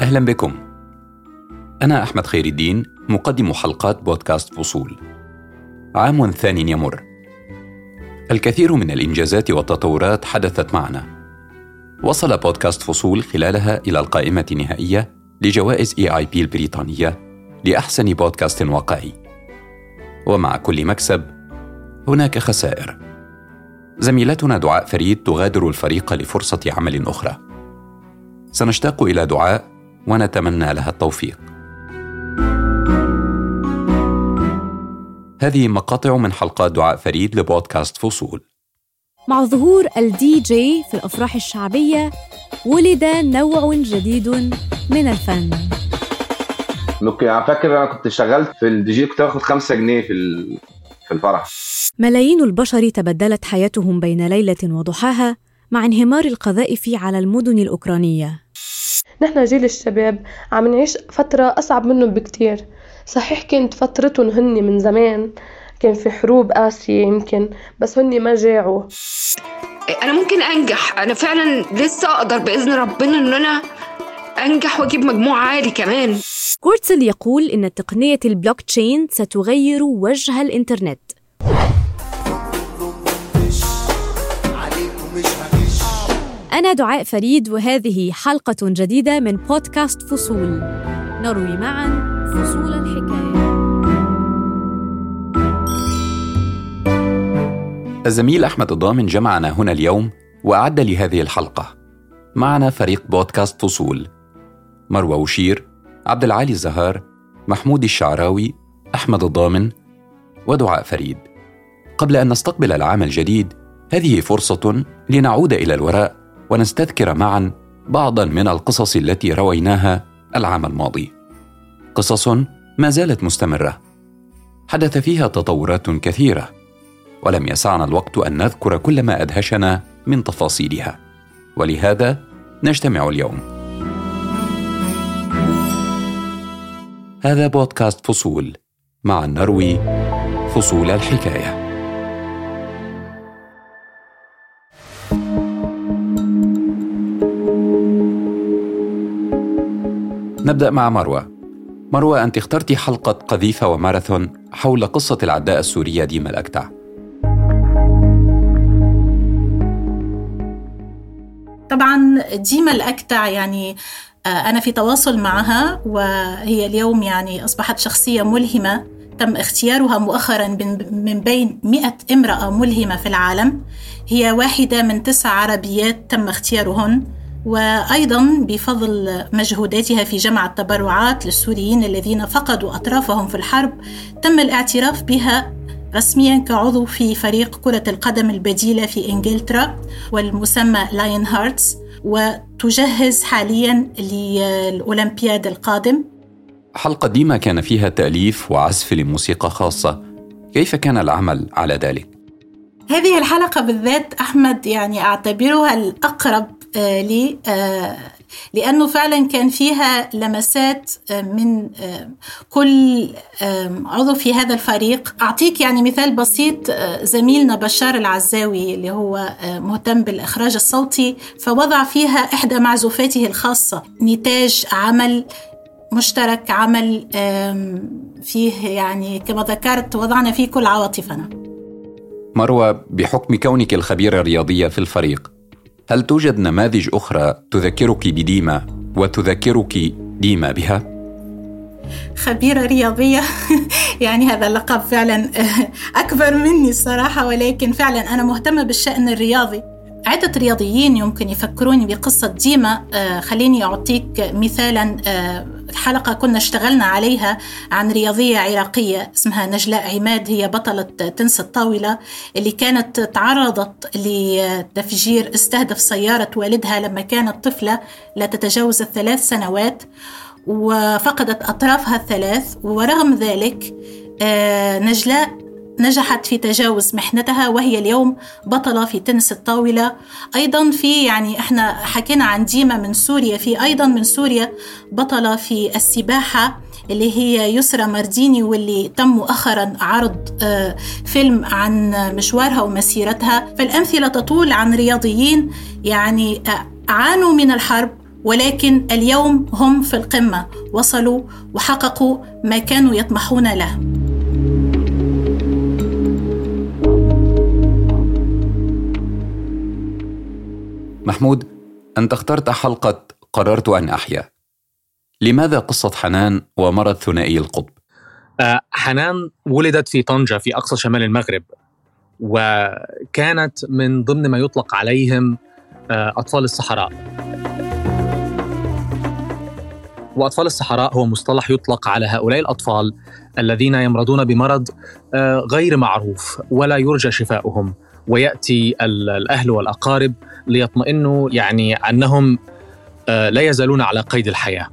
أهلا بكم. أنا أحمد خير الدين مقدم حلقات بودكاست فصول. عام ثان يمر. الكثير من الإنجازات والتطورات حدثت معنا. وصل بودكاست فصول خلالها إلى القائمة النهائية لجوائز اي اي بي البريطانية لأحسن بودكاست واقعي. ومع كل مكسب هناك خسائر. زميلتنا دعاء فريد تغادر الفريق لفرصة عمل أخرى. سنشتاق إلى دعاء ونتمنى لها التوفيق. هذه مقاطع من حلقات دعاء فريد لبودكاست فصول. مع ظهور الدي جي في الأفراح الشعبية ولد نوع جديد من الفن. okay أنا فاكر أنا كنت شغلت في الدي جي كنت باخد 5 جنيه في في الفرح. ملايين البشر تبدلت حياتهم بين ليلة وضحاها مع انهمار القذائف على المدن الأوكرانية. نحن جيل الشباب عم نعيش فترة أصعب منهم بكتير. صحيح كانت فترتهم هن من زمان كان في حروب قاسية يمكن بس هن ما جاعوا. أنا ممكن أنجح. أنا فعلا لسه أقدر بإذن ربنا إن أنا أنجح وأجيب مجموع عالي كمان. كورتسل يقول إن تقنية البلوك تشين ستغير وجه الإنترنت. أنا دعاء فريد وهذه حلقة جديدة من بودكاست فصول. نروي معا فصول الحكاية. الزميل أحمد الضامن جمعنا هنا اليوم وأعد لهذه الحلقة. معنا فريق بودكاست فصول. مروى وشير عبد العالي الزهار محمود الشعراوي أحمد الضامن ودعاء فريد. قبل أن نستقبل العام الجديد هذه فرصة لنعود إلى الوراء ونستذكر معا بعضا من القصص التي رويناها العام الماضي. قصص ما زالت مستمرة. حدث فيها تطورات كثيرة ولم يسعنا الوقت أن نذكر كل ما أدهشنا من تفاصيلها. ولهذا نجتمع اليوم. هذا بودكاست فصول مع النروي فصول الحكاية. نبدأ مع مروة. مروة أنت اخترتي حلقة قذيفة وماراثون حول قصة العداء السورية ديما الأكتع. طبعا ديما الأكتع يعني آه، أنا في تواصل معها وهي اليوم يعني أصبحت شخصية ملهمة. تم اختيارها مؤخرا من بين مئة امرأة ملهمة في العالم. هي واحدة من تسع عربيات تم اختيارهن. وأيضا بفضل مجهوداتها في جمع التبرعات للسوريين الذين فقدوا أطرافهم في الحرب تم الاعتراف بها رسميا كعضو في فريق كرة القدم البديلة في إنجلترا والمسمى لاين هارتس وتجهز حاليا للأولمبياد القادم حلقة ديما كان فيها تأليف وعزف لموسيقى خاصة كيف كان العمل على ذلك؟ هذه الحلقة بالذات أحمد يعني أعتبرها الأقرب آه، آه، لأنه فعلا كان فيها لمسات آه، من كل عضو في هذا الفريق. أعطيك يعني مثال بسيط زميلنا بشار العزاوي اللي هو مهتم بالإخراج الصوتي فوضع فيها إحدى معزوفاته الخاصة نتاج عمل مشترك عمل فيه يعني كما ذكرت وضعنا فيه كل عواطفنا. مروى بحكم كونك الخبيرة الرياضية في الفريق هل توجد نماذج أخرى تذكرك بديما وتذكرك ديما بها؟ خبيرة رياضية يعني هذا اللقب فعلا أكبر مني الصراحة ولكن فعلا أنا مهتمة بالشأن الرياضي عدة رياضيين يمكن يفكروني بقصة ديما آه، خليني أعطيك مثالا آه، حلقة كنا اشتغلنا عليها عن رياضية عراقية اسمها نجلاء عماد هي بطلة تنس الطاولة اللي كانت تعرضت لتفجير استهدف سيارة والدها لما كانت طفلة لا تتجاوز الثلاث سنوات وفقدت أطرافها الثلاث ورغم ذلك آه، نجلاء نجحت في تجاوز محنتها وهي اليوم بطلة في تنس الطاولة. أيضا في يعني إحنا حكينا عن ديما من سوريا في أيضا من سوريا بطلة في السباحة اللي هي يسرى مارديني واللي تم مؤخرا عرض آه، فيلم عن مشوارها ومسيرتها. فالأمثلة تطول عن رياضيين يعني آه، عانوا من الحرب ولكن اليوم هم في القمة وصلوا وحققوا ما كانوا يطمحون له. محمود أنت اخترت حلقة قررت أن أحيا. لماذا قصة حنان ومرض ثنائي القطب؟ آه، حنان ولدت في طنجة في أقصى شمال المغرب وكانت من ضمن ما يطلق عليهم آه، أطفال الصحراء. وأطفال الصحراء هو مصطلح يطلق على هؤلاء الأطفال الذين يمرضون بمرض آه، غير معروف ولا يرجى شفاؤهم. ويأتي الأهل والأقارب ليطمئنوا يعني أنهم لا يزالون على قيد الحياة.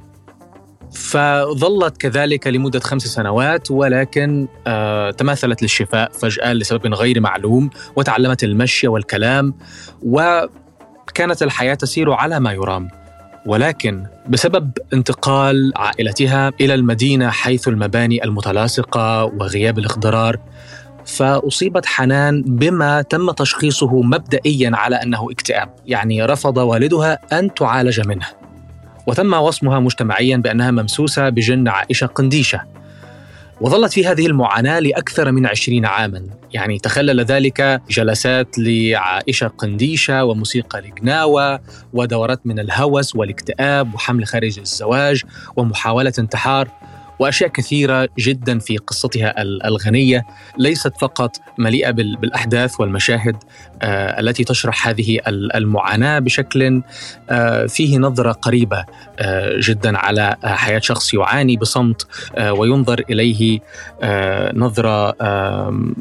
فظلت كذلك لمدة خمس سنوات ولكن آه تماثلت للشفاء فجأة لسبب غير معلوم وتعلمت المشي والكلام وكانت الحياة تسير على ما يرام. ولكن بسبب انتقال عائلتها إلى المدينة حيث المباني المتلاصقة وغياب الاخضرار فأصيبت حنان بما تم تشخيصه مبدئيا على أنه اكتئاب يعني رفض والدها أن تعالج منه. وتم وصمها مجتمعيا بأنها ممسوسة بجن عائشة قنديشة. وظلت في هذه المعاناة لأكثر من عشرين عاما. يعني تخلل ذلك جلسات لعائشة قنديشة وموسيقى لقناوة ودورات من الهوس والاكتئاب وحمل خارج الزواج ومحاولة انتحار. وأشياء كثيرة جدا في قصتها الغنية ليست فقط مليئة بالأحداث والمشاهد آه، التي تشرح هذه المعاناة بشكل آه، فيه نظرة قريبة آه، جدا على حياة شخص يعاني بصمت وينظر إليه نظرة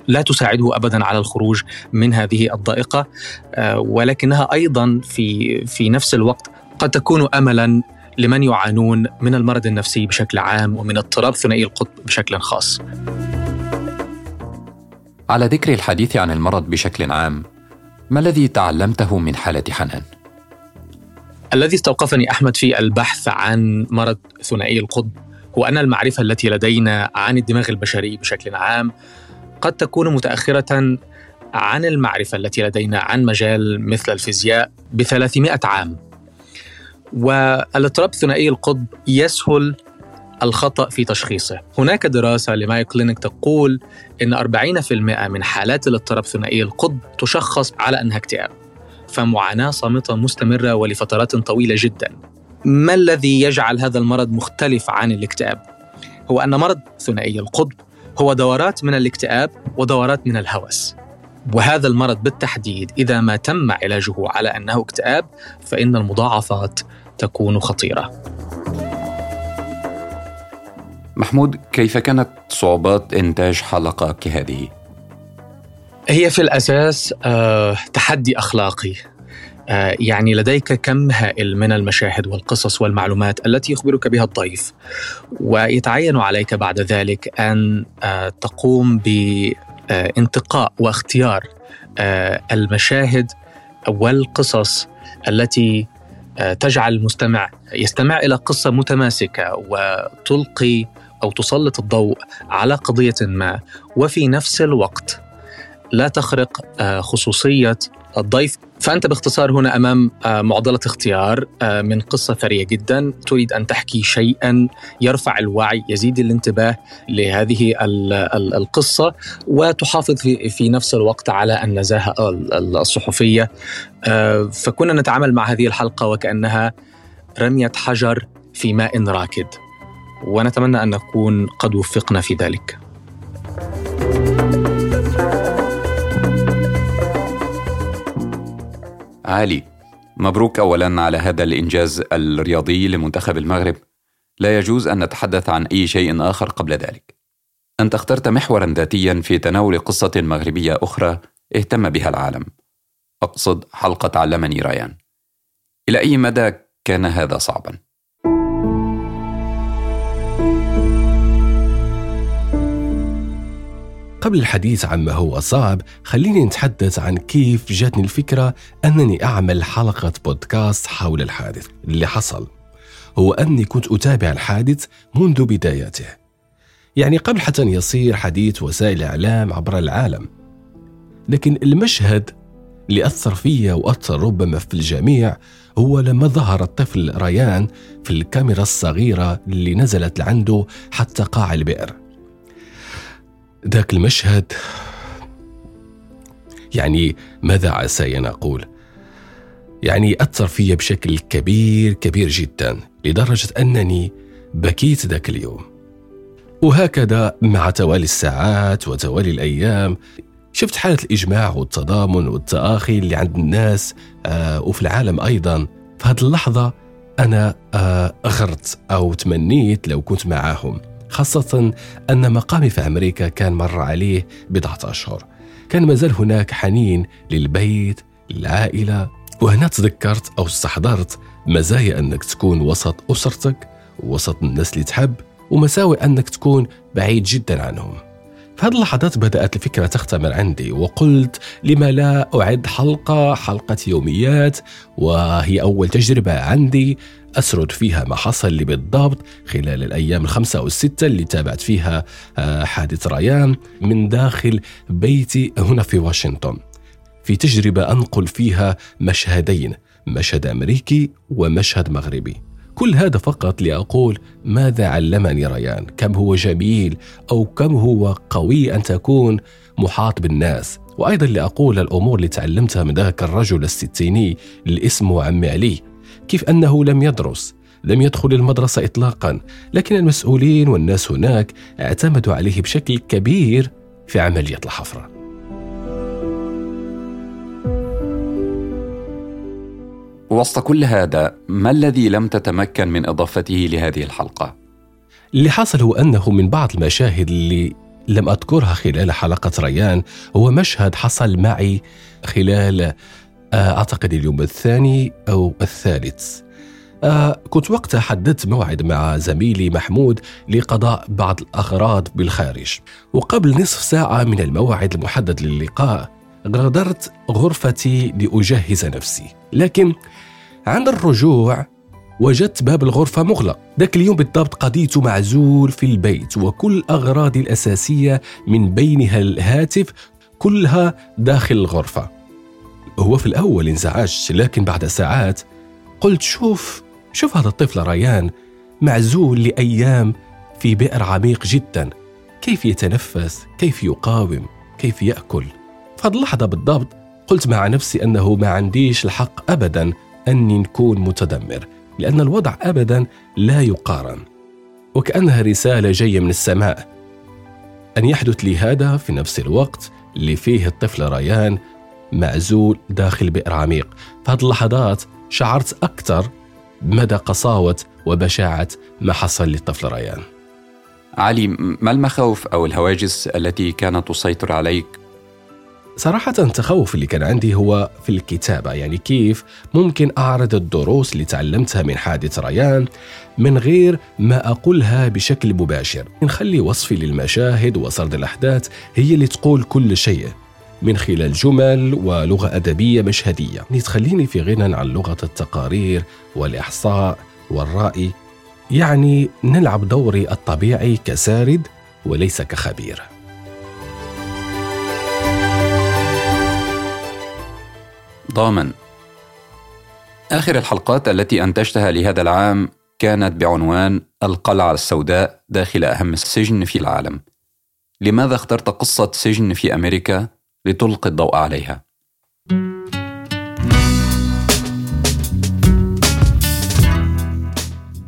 لا تساعده ابدا على الخروج من هذه الضائقة ولكنها أيضا في في نفس الوقت قد تكون املا لمن يعانون من المرض النفسي بشكل عام ومن اضطراب ثنائي القطب بشكل خاص. على ذكر الحديث عن المرض بشكل عام، ما الذي تعلمته من حالة حنان؟ الذي استوقفني أحمد في البحث عن مرض ثنائي القطب هو أن المعرفة التي لدينا عن الدماغ البشري بشكل عام قد تكون متأخرة عن المعرفة التي لدينا عن مجال مثل الفيزياء ب 300 عام والاضطراب ثنائي القطب يسهل الخطأ في تشخيصه. هناك دراسة لمايو كلينيك تقول إن 40% من حالات الاضطراب ثنائي القطب تشخص على أنها اكتئاب. فمعاناة صامتة مستمرة ولفترات طويلة جدا. ما الذي يجعل هذا المرض مختلف عن الاكتئاب؟ هو أن مرض ثنائي القطب هو دورات من الاكتئاب ودورات من الهوس. وهذا المرض بالتحديد إذا ما تم علاجه على أنه اكتئاب فإن المضاعفات تكون خطيرة محمود كيف كانت صعوبات إنتاج حلقة كهذه؟ هي في الأساس آه، تحدي أخلاقي آه، يعني لديك كم هائل من المشاهد والقصص والمعلومات التي يخبرك بها الضيف ويتعين عليك بعد ذلك أن آه، تقوم انتقاء واختيار آه، المشاهد والقصص التي آه، تجعل المستمع يستمع إلى قصة متماسكة وتلقي أو تسلط الضوء على قضية ما. وفي نفس الوقت لا تخرق آه، خصوصية الضيف. فأنت باختصار هنا أمام آه، معضلة اختيار آه، من قصة ثرية جدا. تريد أن تحكي شيئا يرفع الوعي يزيد الانتباه لهذه القصة وتحافظ في نفس الوقت على النزاهة الصحفية. آه، فكنا نتعامل مع هذه الحلقة وكأنها رمية حجر في ماء راكد. ونتمنى أن نكون قد وفقنا في ذلك. علي مبروك اولا على هذا الإنجاز الرياضي لمنتخب المغرب. لا يجوز أن نتحدث عن أي شيء آخر قبل ذلك. أنت اخترت محورا ذاتيا في تناول قصة مغربية أخرى اهتم بها العالم. أقصد حلقة علمني ريان. إلى أي مدى كان هذا صعبا؟ قبل الحديث عن ما هو صعب خليني نتحدث عن كيف جاتني الفكرة أنني أعمل حلقة بودكاست حول الحادث اللي حصل. هو أني كنت أتابع الحادث منذ بداياته. يعني قبل حتى أن يصير حديث وسائل الإعلام عبر العالم. لكن المشهد اللي أثر فيا وأثر ربما في الجميع هو لما ظهر الطفل ريان في الكاميرا الصغيرة اللي نزلت عنده حتى قاع البئر. ذاك المشهد؟ يعني ماذا عسى أن أقول يعني أثر في بشكل كبير كبير جدا لدرجة أنني بكيت ذاك اليوم. وهكذا مع توالي الساعات وتوالي الأيام شفت حالة الإجماع والتضامن والتآخي اللي عند الناس آه وفي العالم أيضا. في هذه اللحظة أنا آه أغرت أو تمنيت لو كنت معاهم. خاصة أن مقامي في أمريكا كان مر عليه بضعة أشهر. كان مازال هناك حنين للبيت للعائلة وهنا تذكرت أو استحضرت مزايا أنك تكون وسط أسرتك وسط الناس اللي تحب ومساوئ أنك تكون بعيد جدا عنهم. في هذه اللحظات بدأت الفكرة تختمر عندي وقلت لما لا أعد حلقة حلقة يوميات وهي أول تجربة عندي أسرد فيها ما حصل لي بالضبط خلال الأيام الخمسة أو الستة اللي تابعت فيها آه، حادث ريان من داخل بيتي هنا في واشنطن. في تجربة أنقل فيها مشهدين مشهد أمريكي ومشهد مغربي. كل هذا فقط لأقول ماذا علمني ريان؟ كم هو جميل أو كم هو قوي أن تكون محاط بالناس؟ وأيضا لأقول الأمور اللي تعلمتها من ذاك الرجل الستيني اللي اسمه عمي علي. كيف أنه لم يدرس؟ لم يدخل المدرسة إطلاقا. لكن المسؤولين والناس هناك اعتمدوا عليه بشكل كبير في عملية الحفرة. وسط كل هذا ما الذي لم تتمكن من إضافته لهذه الحلقة؟ اللي حصل هو أنه من بعض المشاهد اللي لم أذكرها خلال حلقة ريان هو مشهد حصل معي خلال آه، أعتقد اليوم الثاني أو الثالث. آه كنت وقتها حددت موعد مع زميلي محمود لقضاء بعض الأغراض بالخارج. وقبل نصف ساعة من الموعد المحدد للقاء غادرت غرفتي لأجهز نفسي. لكن عند الرجوع وجدت باب الغرفة مغلق. ذاك اليوم بالضبط قضيت معزول في البيت وكل أغراضي الأساسية من بينها الهاتف كلها داخل الغرفة. هو في الأول انزعجت لكن بعد ساعات قلت شوف شوف هذا الطفل ريان معزول لأيام في بئر عميق جدا. كيف يتنفس؟ كيف يقاوم؟ كيف يأكل؟ هذه اللحظة بالضبط قلت مع نفسي أنه ما عنديش الحق أبدا أني نكون متدمر لأن الوضع أبدا لا يقارن. وكأنها رسالة جاية من السماء. أن يحدث لي هذا في نفس الوقت اللي فيه الطفل ريان معزول داخل بئر عميق. في هذه اللحظات شعرت أكثر بمدى قساوة وبشاعة ما حصل للطفل ريان. علي ما المخاوف أو الهواجس التي كانت تسيطر عليك صراحة التخوف اللي كان عندي هو في الكتابة يعني كيف ممكن أعرض الدروس اللي تعلمتها من حادث ريان من غير ما أقولها بشكل مباشر. نخلي وصفي للمشاهد وسرد الأحداث هي اللي تقول كل شيء من خلال جمل ولغة أدبية مشهدية. تخليني في غنى عن لغة التقارير والإحصاء والرأي يعني نلعب دوري الطبيعي كسارد وليس كخبير. ضامن آخر الحلقات التي أنتجتها لهذا العام كانت بعنوان القلعة السوداء داخل أهم السجن في العالم. لماذا اخترت قصة سجن في أمريكا لتلقي الضوء عليها؟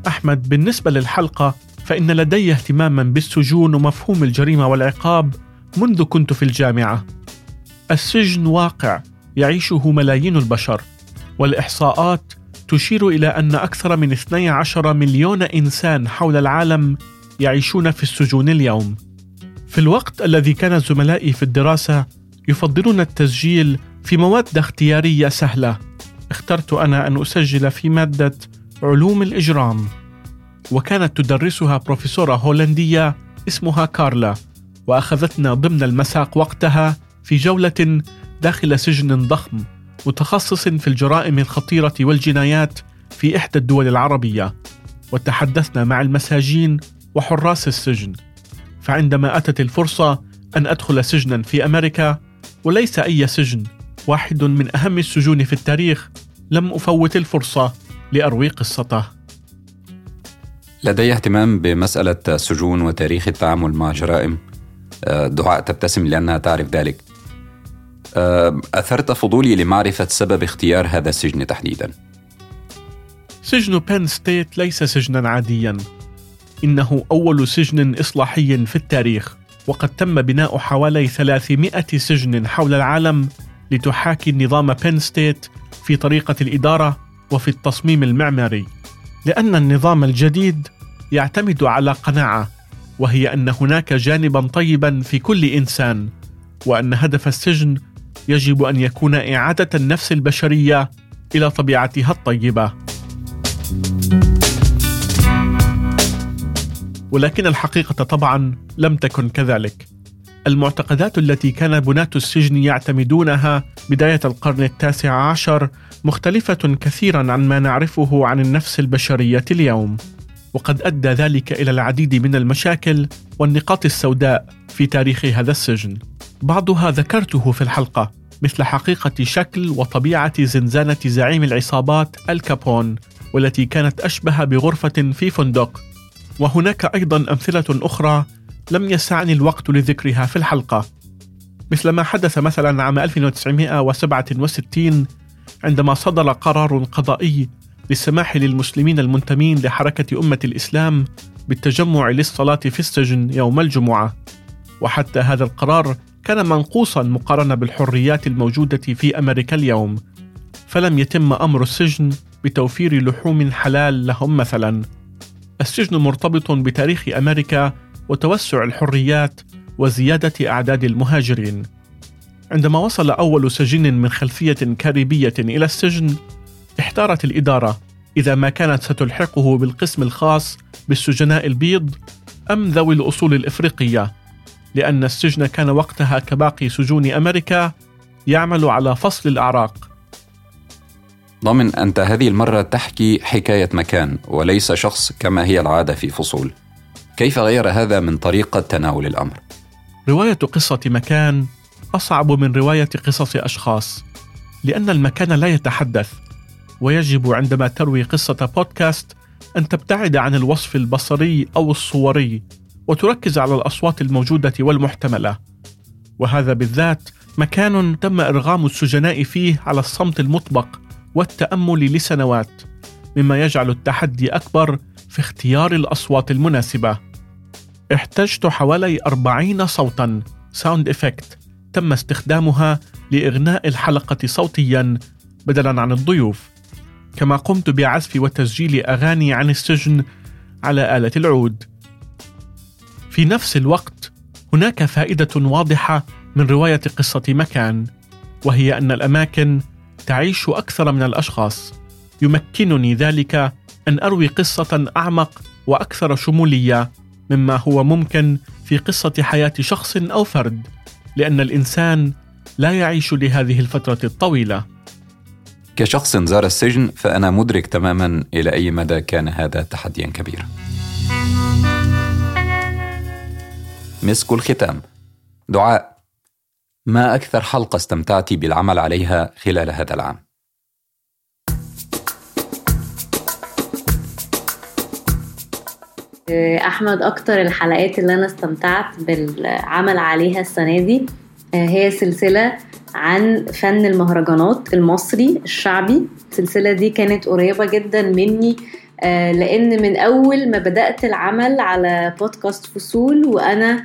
أحمد بالنسبة للحلقة فإن لدي اهتماما بالسجون ومفهوم الجريمة والعقاب منذ كنت في الجامعة. السجن واقع يعيشه ملايين البشر والإحصاءات تشير إلى أن أكثر من 12 مليون إنسان حول العالم يعيشون في السجون اليوم. في الوقت الذي كان زملائي في الدراسة يفضلون التسجيل في مواد اختيارية سهلة اخترت أنا أن أسجل في مادة علوم الإجرام. وكانت تدرسها بروفيسورة هولندية اسمها كارلا وأخذتنا ضمن المساق وقتها في جولة داخل سجن ضخم متخصص في الجرائم الخطيرة والجنايات في إحدى الدول العربية. وتحدثنا مع المساجين وحراس السجن. فعندما أتت الفرصة أن أدخل سجنا في أمريكا وليس أي سجن واحد من أهم السجون في التاريخ لم أفوت الفرصة لأروي قصته. لدي اهتمام بمسألة السجون وتاريخ التعامل مع جرائم. آه، دعاء تبتسم لأنها تعرف ذلك. آه، أثرت فضولي لمعرفة سبب اختيار هذا السجن تحديدا. سجن بين ستيت ليس سجنا عاديا. إنه أول سجن إصلاحي في التاريخ وقد تم بناء حوالي 300 سجن حول العالم لتحاكي نظام بين ستيت في طريقة الإدارة وفي التصميم المعماري. لأن النظام الجديد يعتمد على قناعة وهي أن هناك جانبا طيبا في كل إنسان وأن هدف السجن يجب أن يكون إعادة النفس البشرية إلى طبيعتها الطيبة ولكن الحقيقة طبعا لم تكن كذلك. المعتقدات التي كان بناة السجن يعتمدونها بداية القرن التاسع عشر مختلفة كثيرا عن ما نعرفه عن النفس البشرية اليوم. وقد أدى ذلك إلى العديد من المشاكل والنقاط السوداء في تاريخ هذا السجن. بعضها ذكرته في الحلقة مثل حقيقة شكل وطبيعة زنزانة زعيم العصابات الكابون والتي كانت أشبه بغرفة في فندق. وهناك أيضا أمثلة أخرى لم يسعني الوقت لذكرها في الحلقة. مثل ما حدث مثلا عام 1967 عندما صدر قرار قضائي للسماح للمسلمين المنتمين لحركة أمة الإسلام بالتجمع للصلاة في السجن يوم الجمعة. وحتى هذا القرار كان منقوصا مقارنة بالحريات الموجودة في أمريكا اليوم فلم يتم أمر السجن بتوفير لحوم حلال لهم مثلا. السجن مرتبط بتاريخ أمريكا وتوسع الحريات وزيادة أعداد المهاجرين. عندما وصل أول سجين من خلفية كاريبية إلى السجن احتارت الإدارة إذا ما كانت ستلحقه بالقسم الخاص بالسجناء البيض أم ذوي الأصول الإفريقية. لأن السجن كان وقتها كباقي سجون أمريكا يعمل على فصل الأعراق. ضمن أنت هذه المرة تحكي حكاية مكان وليس شخص كما هي العادة في فصول. كيف غير هذا من طريقة تناول الأمر؟ رواية قصة مكان أصعب من رواية قصص أشخاص لأن المكان لا يتحدث. ويجب عندما تروي قصة بودكاست أن تبتعد عن الوصف البصري أو الصوري. وتركز على الأصوات الموجودة والمحتملة. وهذا بالذات مكان تم إرغام السجناء فيه على الصمت المطبق والتأمل لسنوات مما يجعل التحدي أكبر في اختيار الأصوات المناسبة. احتجت حوالي أربعين صوتا sound effect تم استخدامها لإغناء الحلقة صوتيا بدلا عن الضيوف. كما قمت بعزف وتسجيل أغاني عن السجن على آلة العود. في نفس الوقت هناك فائدة واضحة من رواية قصة مكان وهي أن الأماكن تعيش أكثر من الأشخاص. يمكنني ذلك أن أروي قصة أعمق وأكثر شمولية مما هو ممكن في قصة حياة شخص أو فرد لأن الإنسان لا يعيش لهذه الفترة الطويلة. كشخص زار السجن فأنا مدرك تماما إلى أي مدى كان هذا تحديا كبيرا. مسك الختام. دعاء. ما أكثر حلقة استمتعتي بالعمل عليها خلال هذا العام؟ أحمد أكتر الحلقات اللي أنا استمتعت بالعمل عليها السنة دي هي سلسلة عن فن المهرجانات المصري الشعبي. السلسلة دي كانت قريبة جدا مني لأن من أول ما بدأت العمل على بودكاست فصول وأنا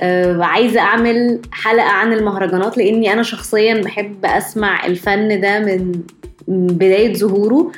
آه، عايزة أعمل حلقة عن المهرجانات لأني أنا شخصيا بحب أسمع الفن ده من بداية ظهوره. آه،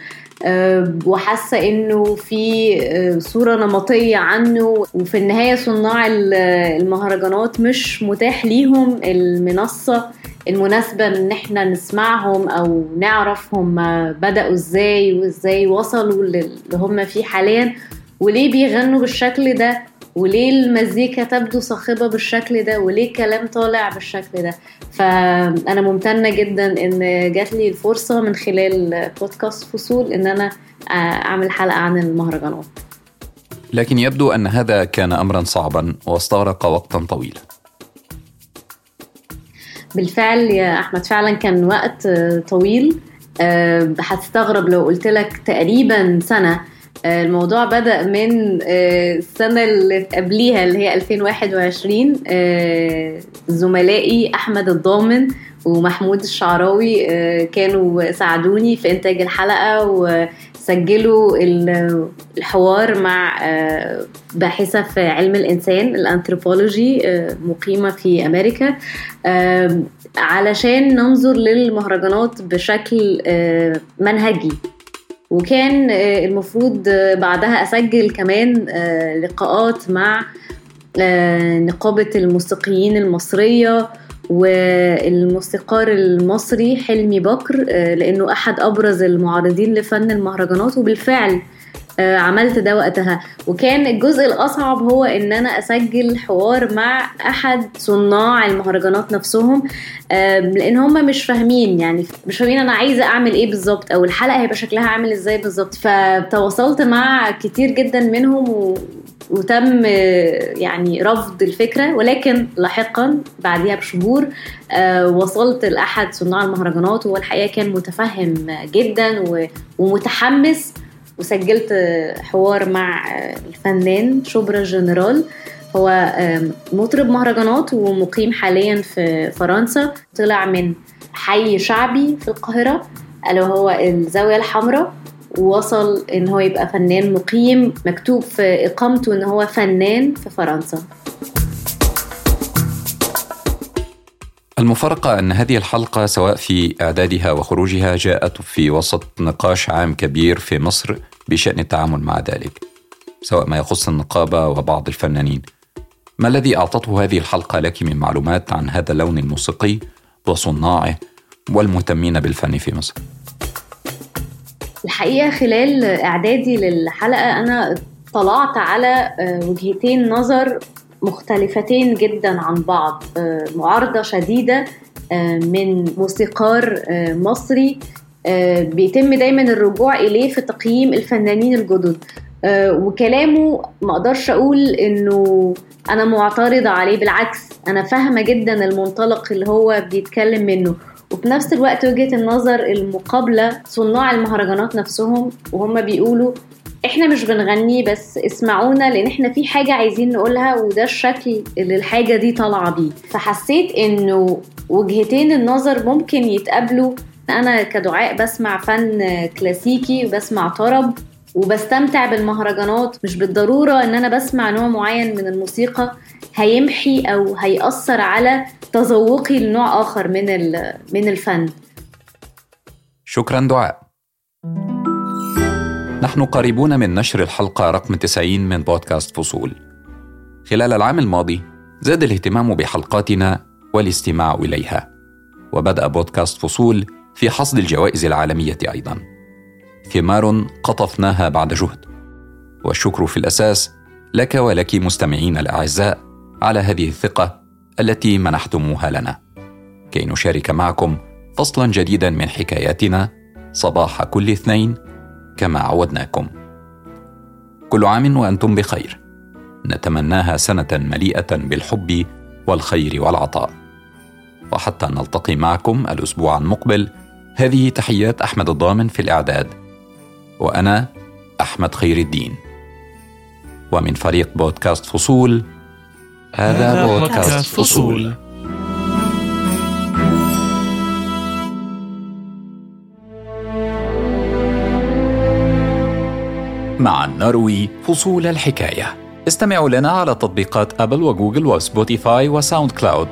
وحاسة إنه في آه، صورة نمطية عنه. وفي النهاية صناع المهرجانات مش متاح ليهم. المنصة المناسبة إن إحنا نسمعهم أو نعرف هم بدأوا إزاي وإزاي وصلوا اللي هم فيه حاليا. وليه بيغنوا بالشكل ده؟ وليه المزيكا تبدو صاخبة بالشكل ده؟ وليه الكلام طالع بالشكل ده؟ فأنا ممتنة جدا إن جات لي الفرصة من خلال بودكاست فصول إن أنا أعمل حلقة عن المهرجانات. لكن يبدو أن هذا كان أمرا صعبا واستغرق وقتا طويلا. بالفعل يا أحمد فعلا كان وقت طويل. أه هتستغرب لو قلت لك تقريبا سنة أه الموضوع بدأ من أه السنة اللي قبليها اللي هي 2021 زملائي أحمد الضامن ومحمود الشعراوي كانوا ساعدوني في إنتاج الحلقة وسجلوا الحوار مع باحثة في علم الإنسان الأنثروبولوجي مقيمة في أمريكا علشان ننظر للمهرجانات بشكل منهجي. وكان المفروض بعدها أسجل كمان لقاءات مع نقابة الموسيقيين المصرية والموسيقار المصري حلمي بكر لأنه أحد أبرز المعارضين لفن المهرجانات. وبالفعل عملت ده وقتها. وكان الجزء الأصعب هو إن أنا أسجل حوار مع أحد صناع المهرجانات نفسهم لأن هم مش فاهمين يعني مش فاهمين أنا عايزة أعمل إيه بالظبط أو الحلقة هيبقى شكلها عامل إزاي بالظبط. فتواصلت مع كتير جدا منهم و... وتم يعني رفض الفكرة. ولكن لاحقا بعدها بشهور وصلت لأحد صناع المهرجانات. وهو الحقيقة كان متفهم جدا ومتحمس وسجلت حوار مع الفنان شبرا جنرال. هو مطرب مهرجانات ومقيم حاليا في فرنسا. طلع من حي شعبي في القاهرة ألا وهو الزاوية الحمراء ووصل إن هو يبقى فنان مقيم مكتوب في إقامته إن هو فنان في فرنسا. المفارقة أن هذه الحلقة سواء في إعدادها وخروجها جاءت في وسط نقاش عام كبير في مصر بشأن التعامل مع ذلك سواء ما يخص النقابة وبعض الفنانين ما الذي أعطته هذه الحلقة لك من معلومات عن هذا اللون الموسيقي وصناعه والمهتمين بالفن في مصر؟ الحقيقة خلال إعدادي للحلقة أنا طلعت على وجهتين نظر مختلفتين جدا عن بعض معارضة شديدة من موسيقار مصري بيتم دايما الرجوع إليه في تقييم الفنانين الجدد. وكلامه ما أقدرش أقول إنه أنا معترضة عليه بالعكس أنا فاهمة جدا المنطلق اللي هو بيتكلم منه. وفي نفس الوقت وجهة النظر المقابلة صناع المهرجانات نفسهم وهم بيقولوا إحنا مش بنغني بس اسمعونا لأن إحنا في حاجة عايزين نقولها وده الشكل اللي الحاجة دي طالعة بيه. فحسيت انه وجهتين النظر ممكن يتقابلوا. أنا كدعاء بسمع فن كلاسيكي وبسمع طرب وبستمتع بالمهرجانات. مش بالضرورة ان أنا بسمع نوع معين من الموسيقى. هيمحي أو هيأثر على تذوقي لنوع آخر من من الفن. شكرا دعاء. نحن قريبون من نشر الحلقة رقم 90 من بودكاست فصول. خلال العام الماضي زاد الاهتمام بحلقاتنا والاستماع إليها وبدأ بودكاست فصول في حصد الجوائز العالمية أيضاً. ثمار قطفناها بعد جهد. والشكر في الأساس لك ولك مستمعين الأعزاء على هذه الثقة التي منحتموها لنا. كي نشارك معكم فصلا جديدا من حكاياتنا صباح كل اثنين كما عودناكم. كل عام وأنتم بخير. نتمناها سنة مليئة بالحب والخير والعطاء. وحتى نلتقي معكم الأسبوع المقبل هذه تحيات أحمد الضامن في الإعداد. وأنا أحمد خير الدين. ومن فريق بودكاست فصول هذا بودكاست فصول. معا نروي فصول الحكاية. استمعوا لنا على تطبيقات أبل وجوجل وسبوتيفاي وساوند كلاود.